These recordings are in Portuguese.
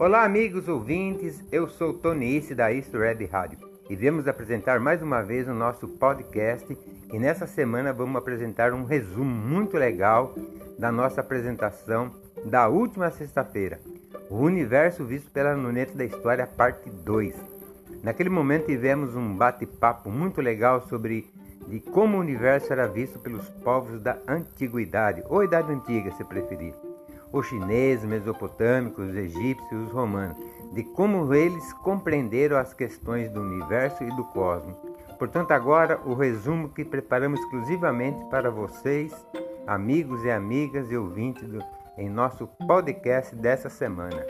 Olá, amigos ouvintes. Eu sou Tonice da East Red Rádio e viemos apresentar mais uma vez o nosso podcast. E nessa semana vamos apresentar um resumo muito legal da nossa apresentação da última sexta-feira, o universo visto pela luneta da história, parte 2. Naquele momento tivemos um bate-papo muito legal sobre de como o universo era visto pelos povos da antiguidade, ou idade antiga, se preferir. Os chineses, mesopotâmicos, os egípcios os romanos, de como eles compreenderam as questões do universo e do cosmos. Portanto, agora o resumo que preparamos exclusivamente para vocês, amigos e amigas e ouvintes do, em nosso podcast dessa semana.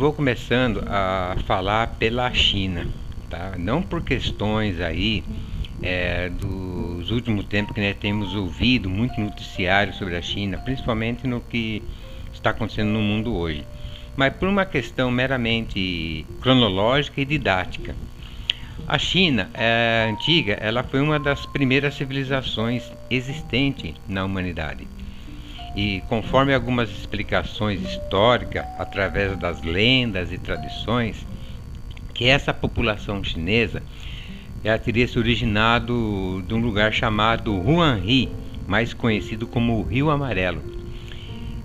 Vou começando a falar pela China, tá? Não por questões aí é, dos últimos tempos que nós temos ouvido muito noticiário sobre a China, principalmente no que está acontecendo no mundo hoje, mas por uma questão meramente cronológica e didática. A China é, antiga, ela foi uma das primeiras civilizações existentes na humanidade. E conforme algumas explicações históricas, através das lendas e tradições, que essa população chinesa ela teria se originado de um lugar chamado Huanhi, mais conhecido como o Rio Amarelo.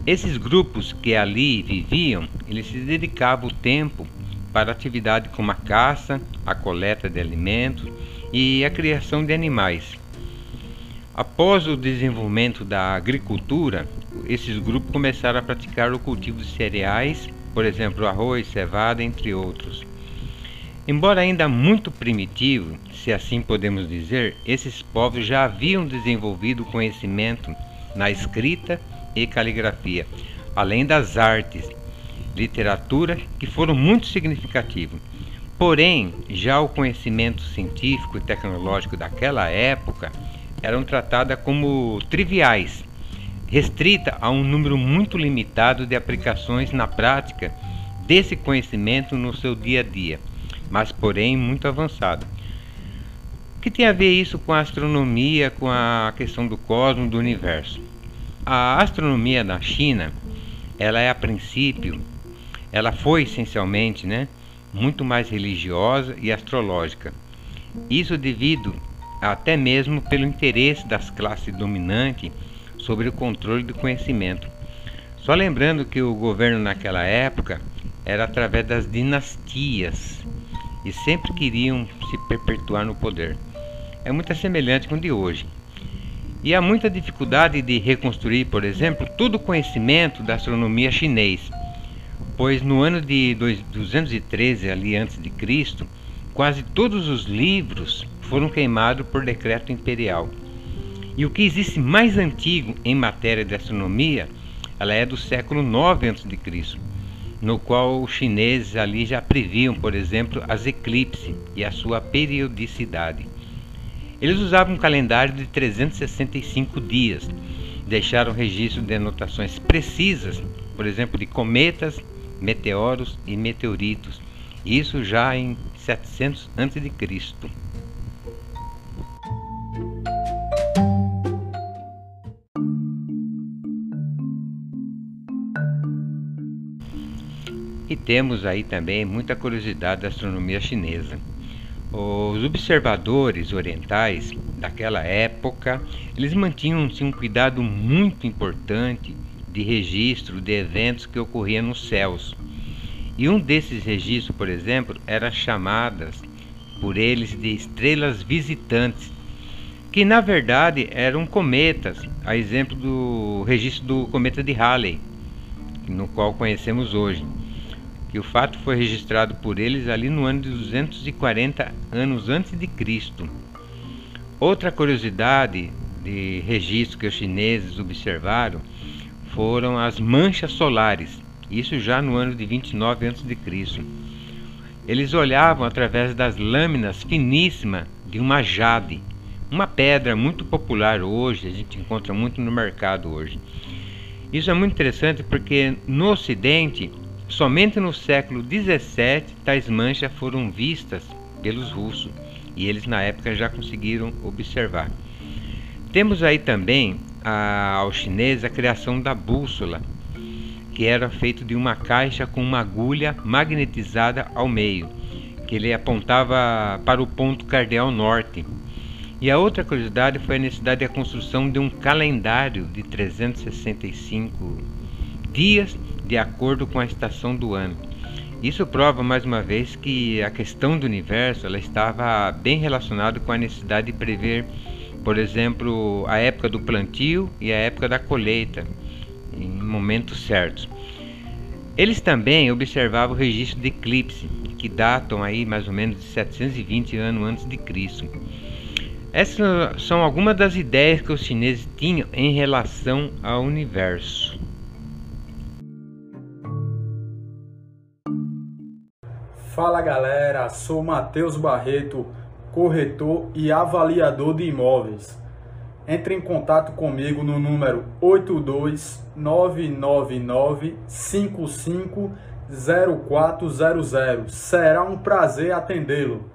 Esses grupos que ali viviam, eles se dedicavam o tempo para atividade como a caça, a coleta de alimentos e a criação de animais. Após o desenvolvimento da agricultura, esses grupos começaram a praticar o cultivo de cereais, por exemplo, arroz, cevada, entre outros. Embora ainda muito primitivo, se assim podemos dizer, esses povos já haviam desenvolvido conhecimento na escrita e caligrafia, além das artes, literatura, que foram muito significativos. Porém, já o conhecimento científico e tecnológico daquela época eram tratadas como triviais, restrita a um número muito limitado de aplicações na prática desse conhecimento no seu dia a dia, mas porém muito avançado. O que tem a ver isso com a astronomia, com a questão do cosmos, do universo? A astronomia na China, ela é a princípio, ela foi essencialmente, né, muito mais religiosa e astrológica. Isso devido até mesmo pelo interesse das classes dominantes sobre o controle do conhecimento. Só lembrando que o governo naquela época era através das dinastias e sempre queriam se perpetuar no poder. É muito semelhante com o de hoje. E há muita dificuldade de reconstruir, por exemplo, todo o conhecimento da astronomia chinês, pois no ano de 213 ali antes de Cristo, quase todos os livros foram queimados por decreto imperial. E o que existe mais antigo em matéria de astronomia, ela é do século 9 a.C., no qual os chineses ali já previam, por exemplo, as eclipses e a sua periodicidade. Eles usavam um calendário de 365 dias, deixaram registro de anotações precisas, por exemplo, de cometas, meteoros e meteoritos, isso já em 700 a.C. temos aí também muita curiosidade da astronomia chinesa. Os observadores orientais daquela época, eles mantinham um cuidado muito importante de registro de eventos que ocorriam nos céus. E um desses registros, por exemplo, era chamadas por eles de estrelas visitantes, que na verdade eram cometas, a exemplo do registro do cometa de Halley, no qual conhecemos hoje que o fato foi registrado por eles ali no ano de 240 anos antes de Cristo. Outra curiosidade de registro que os chineses observaram foram as manchas solares, isso já no ano de 29 a.C. Eles olhavam através das lâminas finíssimas de uma jade, uma pedra muito popular hoje, a gente encontra muito no mercado hoje. Isso é muito interessante porque no Ocidente Somente no século 17 tais manchas foram vistas pelos russos e eles na época já conseguiram observar. Temos aí também a, aos chineses a criação da bússola, que era feito de uma caixa com uma agulha magnetizada ao meio, que ele apontava para o ponto cardeal norte. E a outra curiosidade foi a necessidade da construção de um calendário de 365 dias de acordo com a estação do ano. Isso prova mais uma vez que a questão do universo ela estava bem relacionada com a necessidade de prever, por exemplo, a época do plantio e a época da colheita, em momentos certos. Eles também observavam o registro de eclipse, que datam aí mais ou menos de 720 anos antes de Cristo. Essas são algumas das ideias que os chineses tinham em relação ao universo. Fala galera, sou Matheus Barreto, corretor e avaliador de imóveis. Entre em contato comigo no número 82999550400. Será um prazer atendê-lo.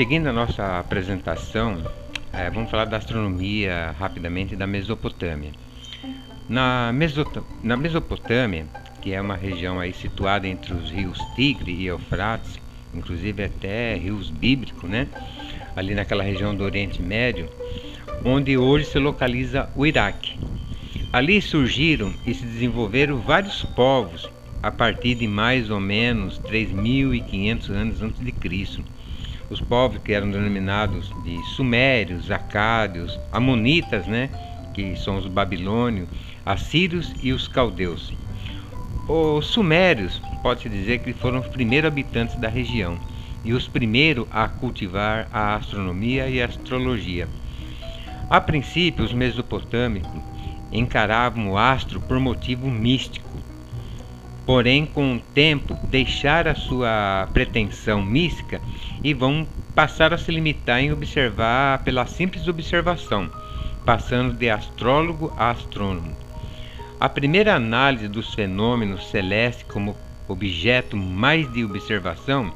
Seguindo a nossa apresentação, é, vamos falar da astronomia rapidamente da Mesopotâmia. Na, na Mesopotâmia, que é uma região aí situada entre os rios Tigre e Eufrates, inclusive até rios bíblicos, né? ali naquela região do Oriente Médio, onde hoje se localiza o Iraque. Ali surgiram e se desenvolveram vários povos a partir de mais ou menos 3.500 anos antes de Cristo os povos que eram denominados de sumérios, acádios, amonitas, né, que são os babilônios, assírios e os caldeus. Os sumérios, pode-se dizer que foram os primeiros habitantes da região e os primeiros a cultivar a astronomia e a astrologia. A princípio, os mesopotâmicos encaravam o astro por motivo místico, porém com o tempo deixar a sua pretensão mística e vão passar a se limitar em observar pela simples observação, passando de astrólogo a astrônomo. A primeira análise dos fenômenos celestes como objeto mais de observação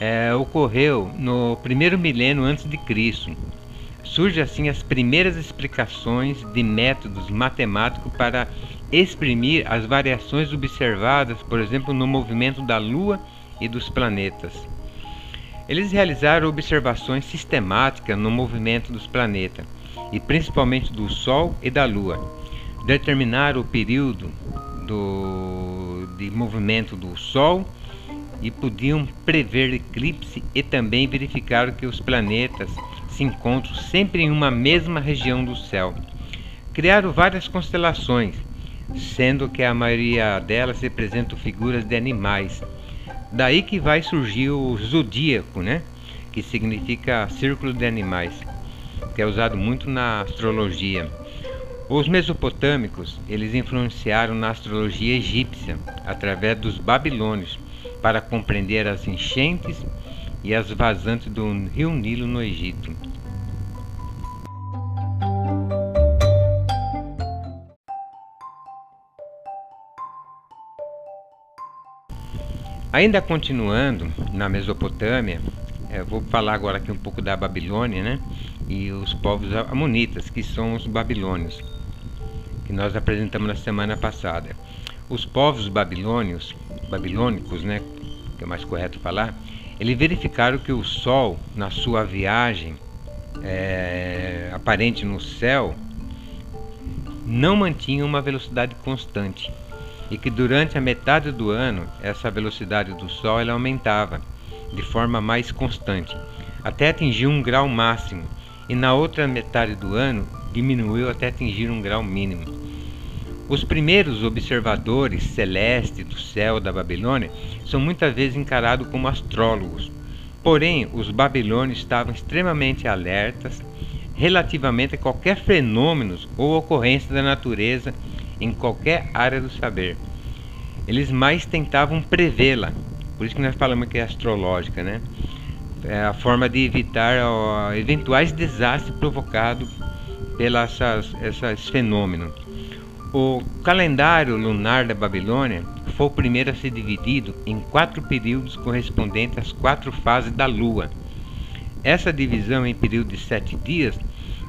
é, ocorreu no primeiro milênio antes de Cristo. Surge assim as primeiras explicações de métodos matemáticos para exprimir as variações observadas, por exemplo, no movimento da Lua e dos planetas. Eles realizaram observações sistemáticas no movimento dos planetas, e principalmente do Sol e da Lua. Determinaram o período do, de movimento do Sol e podiam prever eclipse e também verificaram que os planetas se encontram sempre em uma mesma região do céu. Criaram várias constelações sendo que a maioria delas representam figuras de animais. Daí que vai surgir o zodíaco, né? que significa círculo de animais, que é usado muito na astrologia. Os mesopotâmicos, eles influenciaram na astrologia egípcia através dos babilônios para compreender as enchentes e as vazantes do rio Nilo no Egito. Ainda continuando na Mesopotâmia, é, vou falar agora aqui um pouco da Babilônia, né? E os povos amonitas, que são os babilônios, que nós apresentamos na semana passada. Os povos babilônios, babilônicos, né? Que é mais correto falar, eles verificaram que o Sol, na sua viagem é, aparente no céu, não mantinha uma velocidade constante e que durante a metade do ano essa velocidade do Sol ela aumentava de forma mais constante, até atingir um grau máximo, e na outra metade do ano diminuiu até atingir um grau mínimo. Os primeiros observadores celestes do céu da Babilônia são muitas vezes encarados como astrólogos. Porém, os babilônios estavam extremamente alertas relativamente a qualquer fenômeno ou ocorrência da natureza em qualquer área do saber. Eles mais tentavam prevê-la, por isso que nós falamos que é astrológica, né? é a forma de evitar ó, eventuais desastres provocados pelos esses fenômenos. O calendário lunar da Babilônia foi o primeiro a ser dividido em quatro períodos correspondentes às quatro fases da Lua. Essa divisão em período de sete dias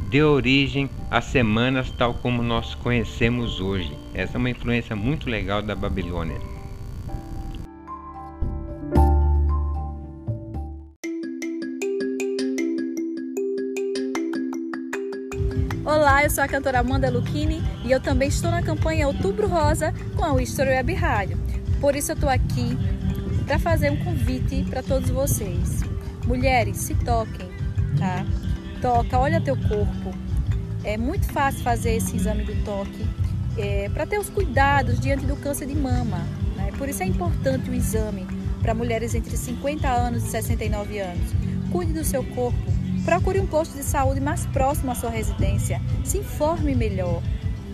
deu origem às semanas tal como nós conhecemos hoje. Essa é uma influência muito legal da Babilônia. Olá, eu sou a cantora Amanda Lucchini e eu também estou na campanha Outubro Rosa com a History Web Rádio. Por isso eu estou aqui para fazer um convite para todos vocês. Mulheres, se toquem, tá? Toca, olha teu corpo. É muito fácil fazer esse exame do toque é, para ter os cuidados diante do câncer de mama. Né? Por isso é importante o exame para mulheres entre 50 anos e 69 anos. Cuide do seu corpo Procure um posto de saúde mais próximo à sua residência. Se informe melhor,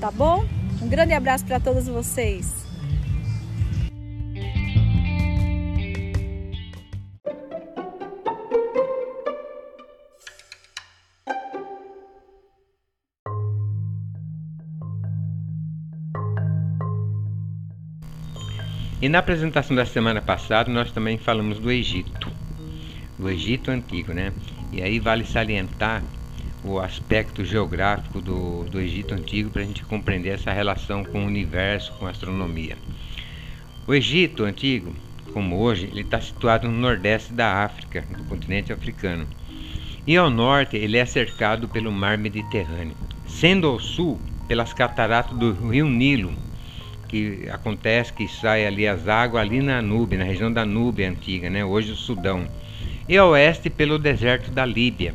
tá bom? Um grande abraço para todos vocês. E na apresentação da semana passada nós também falamos do Egito, do Egito antigo, né? E aí vale salientar o aspecto geográfico do, do Egito Antigo para a gente compreender essa relação com o universo, com a astronomia. O Egito Antigo, como hoje, ele está situado no nordeste da África, do continente africano. E ao norte ele é cercado pelo mar Mediterrâneo, sendo ao sul pelas cataratas do rio Nilo, que acontece que sai ali as águas ali na Núbia, na região da Núbia antiga, né? hoje o Sudão e ao oeste pelo deserto da Líbia.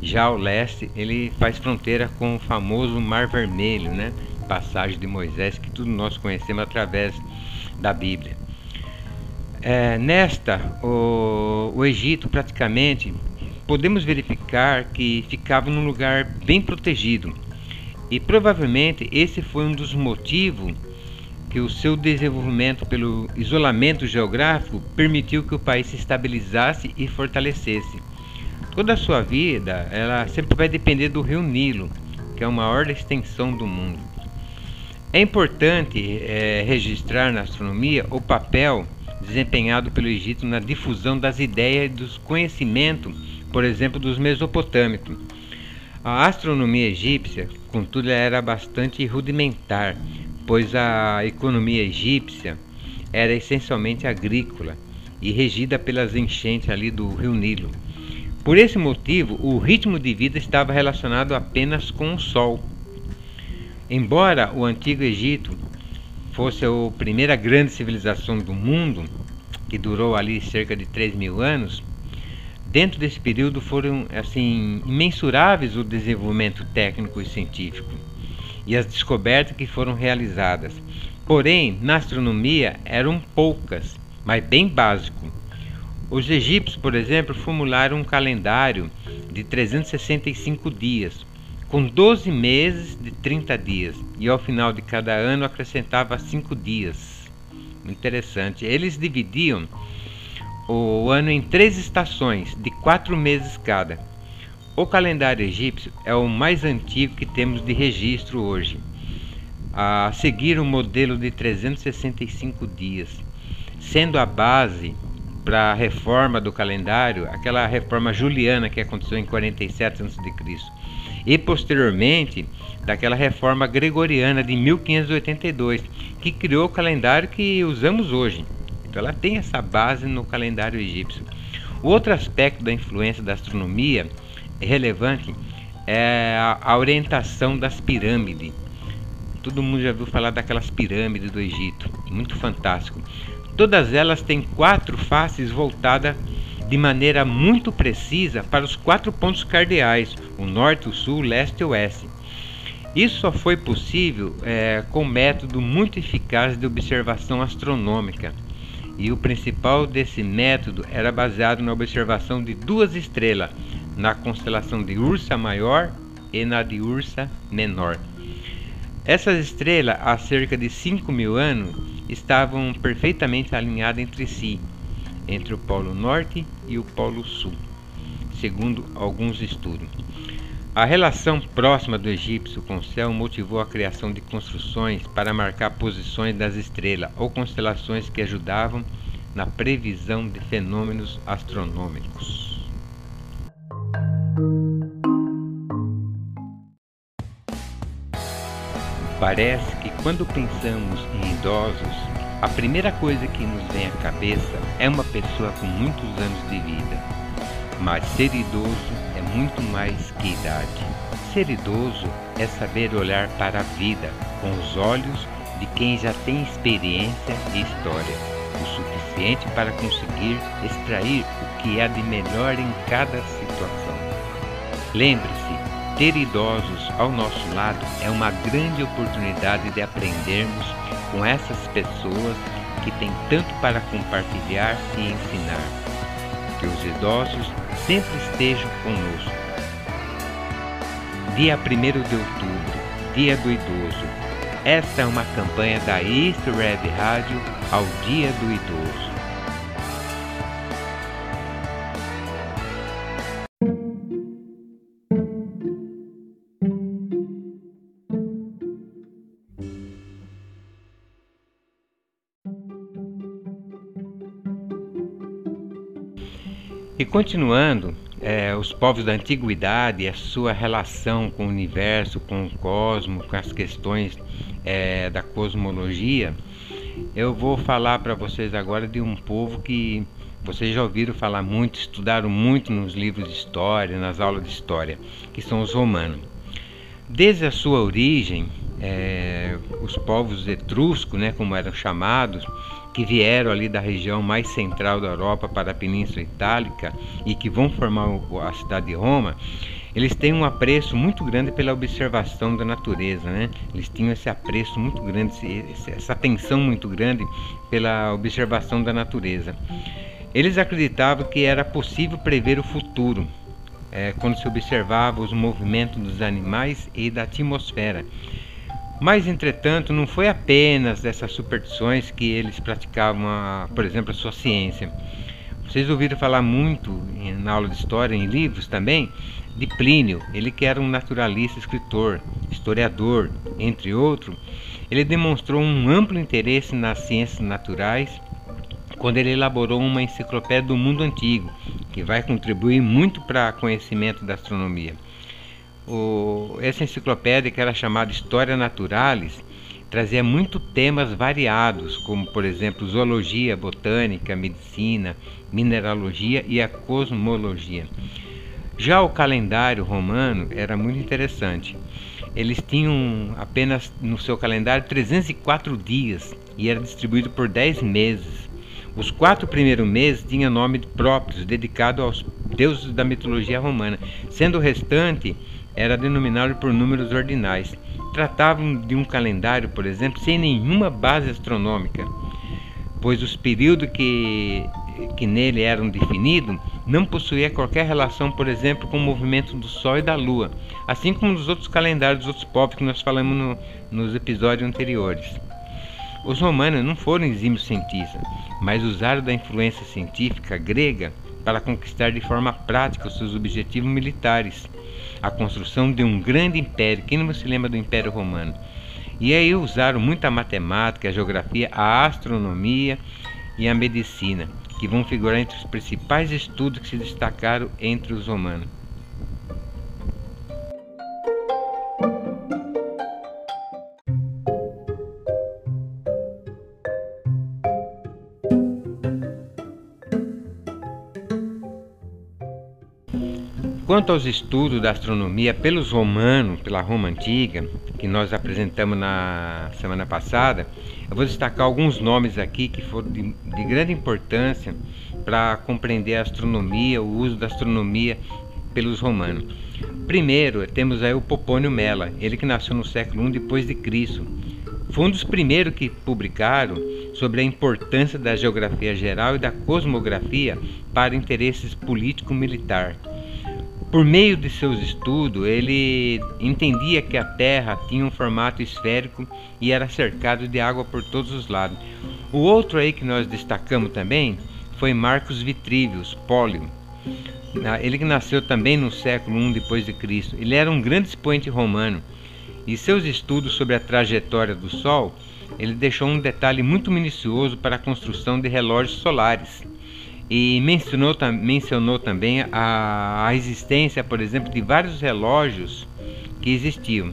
Já ao leste, ele faz fronteira com o famoso Mar Vermelho, né? passagem de Moisés, que todos nós conhecemos através da Bíblia. É, nesta, o, o Egito praticamente podemos verificar que ficava num lugar bem protegido. E provavelmente esse foi um dos motivos que o seu desenvolvimento pelo isolamento geográfico permitiu que o país se estabilizasse e fortalecesse. Toda a sua vida, ela sempre vai depender do rio Nilo, que é a maior extensão do mundo. É importante é, registrar na astronomia o papel desempenhado pelo Egito na difusão das ideias e dos conhecimentos, por exemplo, dos mesopotâmicos. A astronomia egípcia, contudo, era bastante rudimentar, pois a economia egípcia era essencialmente agrícola e regida pelas enchentes ali do rio Nilo. Por esse motivo, o ritmo de vida estava relacionado apenas com o sol. Embora o antigo Egito fosse a primeira grande civilização do mundo, que durou ali cerca de 3 mil anos, dentro desse período foram assim imensuráveis o desenvolvimento técnico e científico e as descobertas que foram realizadas. Porém, na astronomia eram poucas, mas bem básico. Os egípcios, por exemplo, formularam um calendário de 365 dias, com 12 meses de 30 dias, e ao final de cada ano acrescentava 5 dias. Interessante. Eles dividiam o ano em três estações, de quatro meses cada. O calendário egípcio é o mais antigo que temos de registro hoje, a seguir o modelo de 365 dias, sendo a base para a reforma do calendário aquela reforma juliana que aconteceu em 47 a.C. e posteriormente daquela reforma gregoriana de 1582 que criou o calendário que usamos hoje. Então ela tem essa base no calendário egípcio. O outro aspecto da influência da astronomia relevante é a orientação das pirâmides. Todo mundo já viu falar daquelas pirâmides do Egito, muito fantástico. Todas elas têm quatro faces voltadas de maneira muito precisa para os quatro pontos cardeais: o norte, o sul, o leste e o oeste. Isso só foi possível é, com um método muito eficaz de observação astronômica. E o principal desse método era baseado na observação de duas estrelas, na constelação de Ursa Maior e na de Ursa Menor. Essas estrelas, há cerca de 5 mil anos, estavam perfeitamente alinhadas entre si, entre o Polo Norte e o Polo Sul. segundo alguns estudos. A relação próxima do egípcio com o céu motivou a criação de construções para marcar posições das estrelas ou constelações que ajudavam na previsão de fenômenos astronômicos. Parece que quando pensamos em idosos, a primeira coisa que nos vem à cabeça é uma pessoa com muitos anos de vida. Mas ser idoso é muito mais que idade. Ser idoso é saber olhar para a vida com os olhos de quem já tem experiência e história, o suficiente para conseguir extrair o que há de melhor em cada situação. Lembre-se, ter idosos ao nosso lado é uma grande oportunidade de aprendermos com essas pessoas que têm tanto para compartilhar e ensinar. Que os idosos sempre estejam conosco. Dia 1 de outubro, Dia do Idoso. Esta é uma campanha da East Red Rádio ao Dia do Idoso. Continuando, é, os povos da antiguidade, a sua relação com o universo, com o cosmos, com as questões é, da cosmologia, eu vou falar para vocês agora de um povo que vocês já ouviram falar muito, estudaram muito nos livros de história, nas aulas de história, que são os romanos. Desde a sua origem, é, os povos etruscos, né, como eram chamados, que vieram ali da região mais central da Europa para a Península Itálica e que vão formar a cidade de Roma, eles têm um apreço muito grande pela observação da natureza, né? Eles tinham esse apreço muito grande, essa atenção muito grande pela observação da natureza. Eles acreditavam que era possível prever o futuro, é, quando se observava os movimentos dos animais e da atmosfera. Mas, entretanto, não foi apenas dessas superstições que eles praticavam, a, por exemplo, a sua ciência. Vocês ouviram falar muito na aula de história, em livros também, de Plínio, ele que era um naturalista, escritor, historiador, entre outros. Ele demonstrou um amplo interesse nas ciências naturais quando ele elaborou uma enciclopédia do mundo antigo, que vai contribuir muito para o conhecimento da astronomia. O, essa enciclopédia, que era chamada História Naturalis, trazia muito temas variados, como por exemplo zoologia, botânica, medicina, mineralogia e a cosmologia. Já o calendário romano era muito interessante. Eles tinham apenas no seu calendário 304 dias e era distribuído por 10 meses. Os quatro primeiros meses tinham nomes próprios, dedicados aos deuses da mitologia romana, sendo o restante era denominado por números ordinais. Tratavam de um calendário, por exemplo, sem nenhuma base astronômica, pois os períodos que, que nele eram definidos não possuía qualquer relação, por exemplo, com o movimento do Sol e da Lua, assim como nos outros calendários dos outros povos que nós falamos no, nos episódios anteriores. Os romanos não foram exímios cientistas, mas usaram da influência científica grega para conquistar de forma prática os seus objetivos militares a construção de um grande império. Quem não se lembra do Império Romano? E aí usaram muita matemática, a geografia, a astronomia e a medicina, que vão figurar entre os principais estudos que se destacaram entre os romanos. Quanto aos estudos da astronomia pelos romanos, pela Roma antiga, que nós apresentamos na semana passada, eu vou destacar alguns nomes aqui que foram de, de grande importância para compreender a astronomia, o uso da astronomia pelos romanos. Primeiro, temos aí o Popônio Mela, ele que nasceu no século I depois de Cristo. Foi um dos primeiros que publicaram sobre a importância da geografia geral e da cosmografia para interesses político-militar. Por meio de seus estudos, ele entendia que a Terra tinha um formato esférico e era cercado de água por todos os lados. O outro aí que nós destacamos também foi Marcos Vitrívios, Pólio. ele que nasceu também no século I depois de Cristo, ele era um grande expoente romano e seus estudos sobre a trajetória do Sol, ele deixou um detalhe muito minucioso para a construção de relógios solares e mencionou, mencionou também a, a existência, por exemplo, de vários relógios que existiam.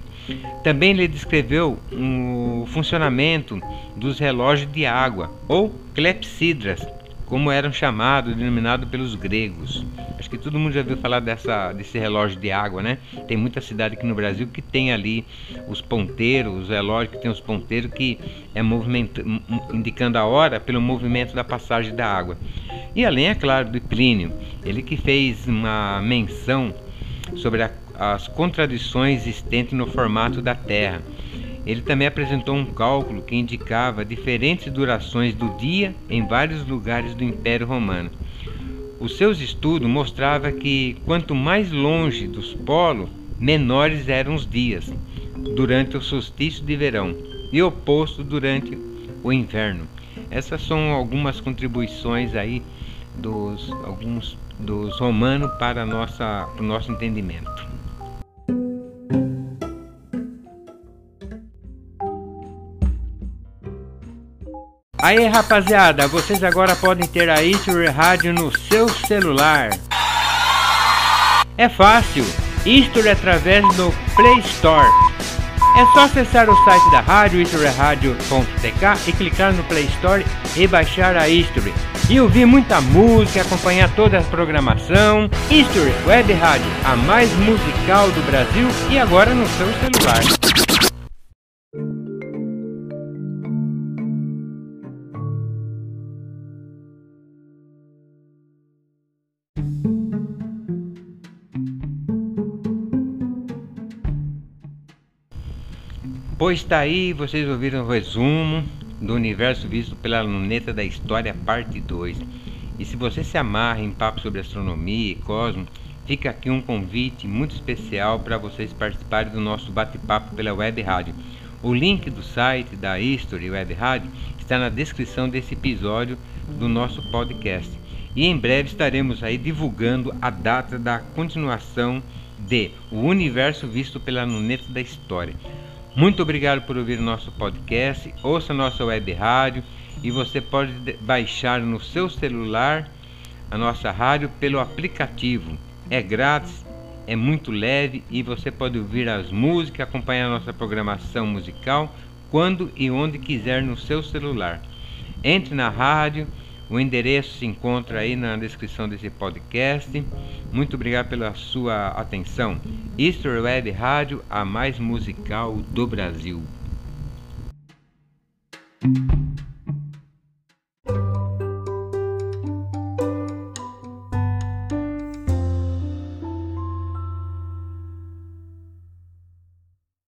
Também ele descreveu o funcionamento dos relógios de água, ou clepsidras, como eram chamados, denominados pelos gregos. Acho que todo mundo já ouviu falar dessa, desse relógio de água, né? Tem muita cidade aqui no Brasil que tem ali os ponteiros, os relógios que tem os ponteiros que é movimento, indicando a hora pelo movimento da passagem da água. E além, é claro, do Plínio, ele que fez uma menção sobre a, as contradições existentes no formato da Terra ele também apresentou um cálculo que indicava diferentes durações do dia em vários lugares do Império Romano. Os seus estudos mostravam que quanto mais longe dos polos, menores eram os dias durante o solstício de verão e oposto durante o inverno. Essas são algumas contribuições aí dos alguns dos romanos para nossa para o nosso entendimento. Aí rapaziada, vocês agora podem ter a History Rádio no seu celular. É fácil, History através do Play Store. É só acessar o site da rádio, historyradio.tk e clicar no Play Store e baixar a History. E ouvir muita música, acompanhar toda a programação. History Web Rádio, a mais musical do Brasil e agora no seu celular. Pois está aí, vocês ouviram o resumo do universo visto pela luneta da história, parte 2. E se você se amarra em papo sobre astronomia e cosmos, fica aqui um convite muito especial para vocês participarem do nosso bate-papo pela web rádio. O link do site da History Web Rádio está na descrição desse episódio do nosso podcast. E em breve estaremos aí divulgando a data da continuação de O Universo Visto pela Luneta da História. Muito obrigado por ouvir o nosso podcast. Ouça nossa web rádio e você pode baixar no seu celular a nossa rádio pelo aplicativo. É grátis, é muito leve e você pode ouvir as músicas, acompanhar nossa programação musical quando e onde quiser no seu celular. Entre na rádio o endereço se encontra aí na descrição desse podcast. Muito obrigado pela sua atenção. Easter Web Rádio, a mais musical do Brasil.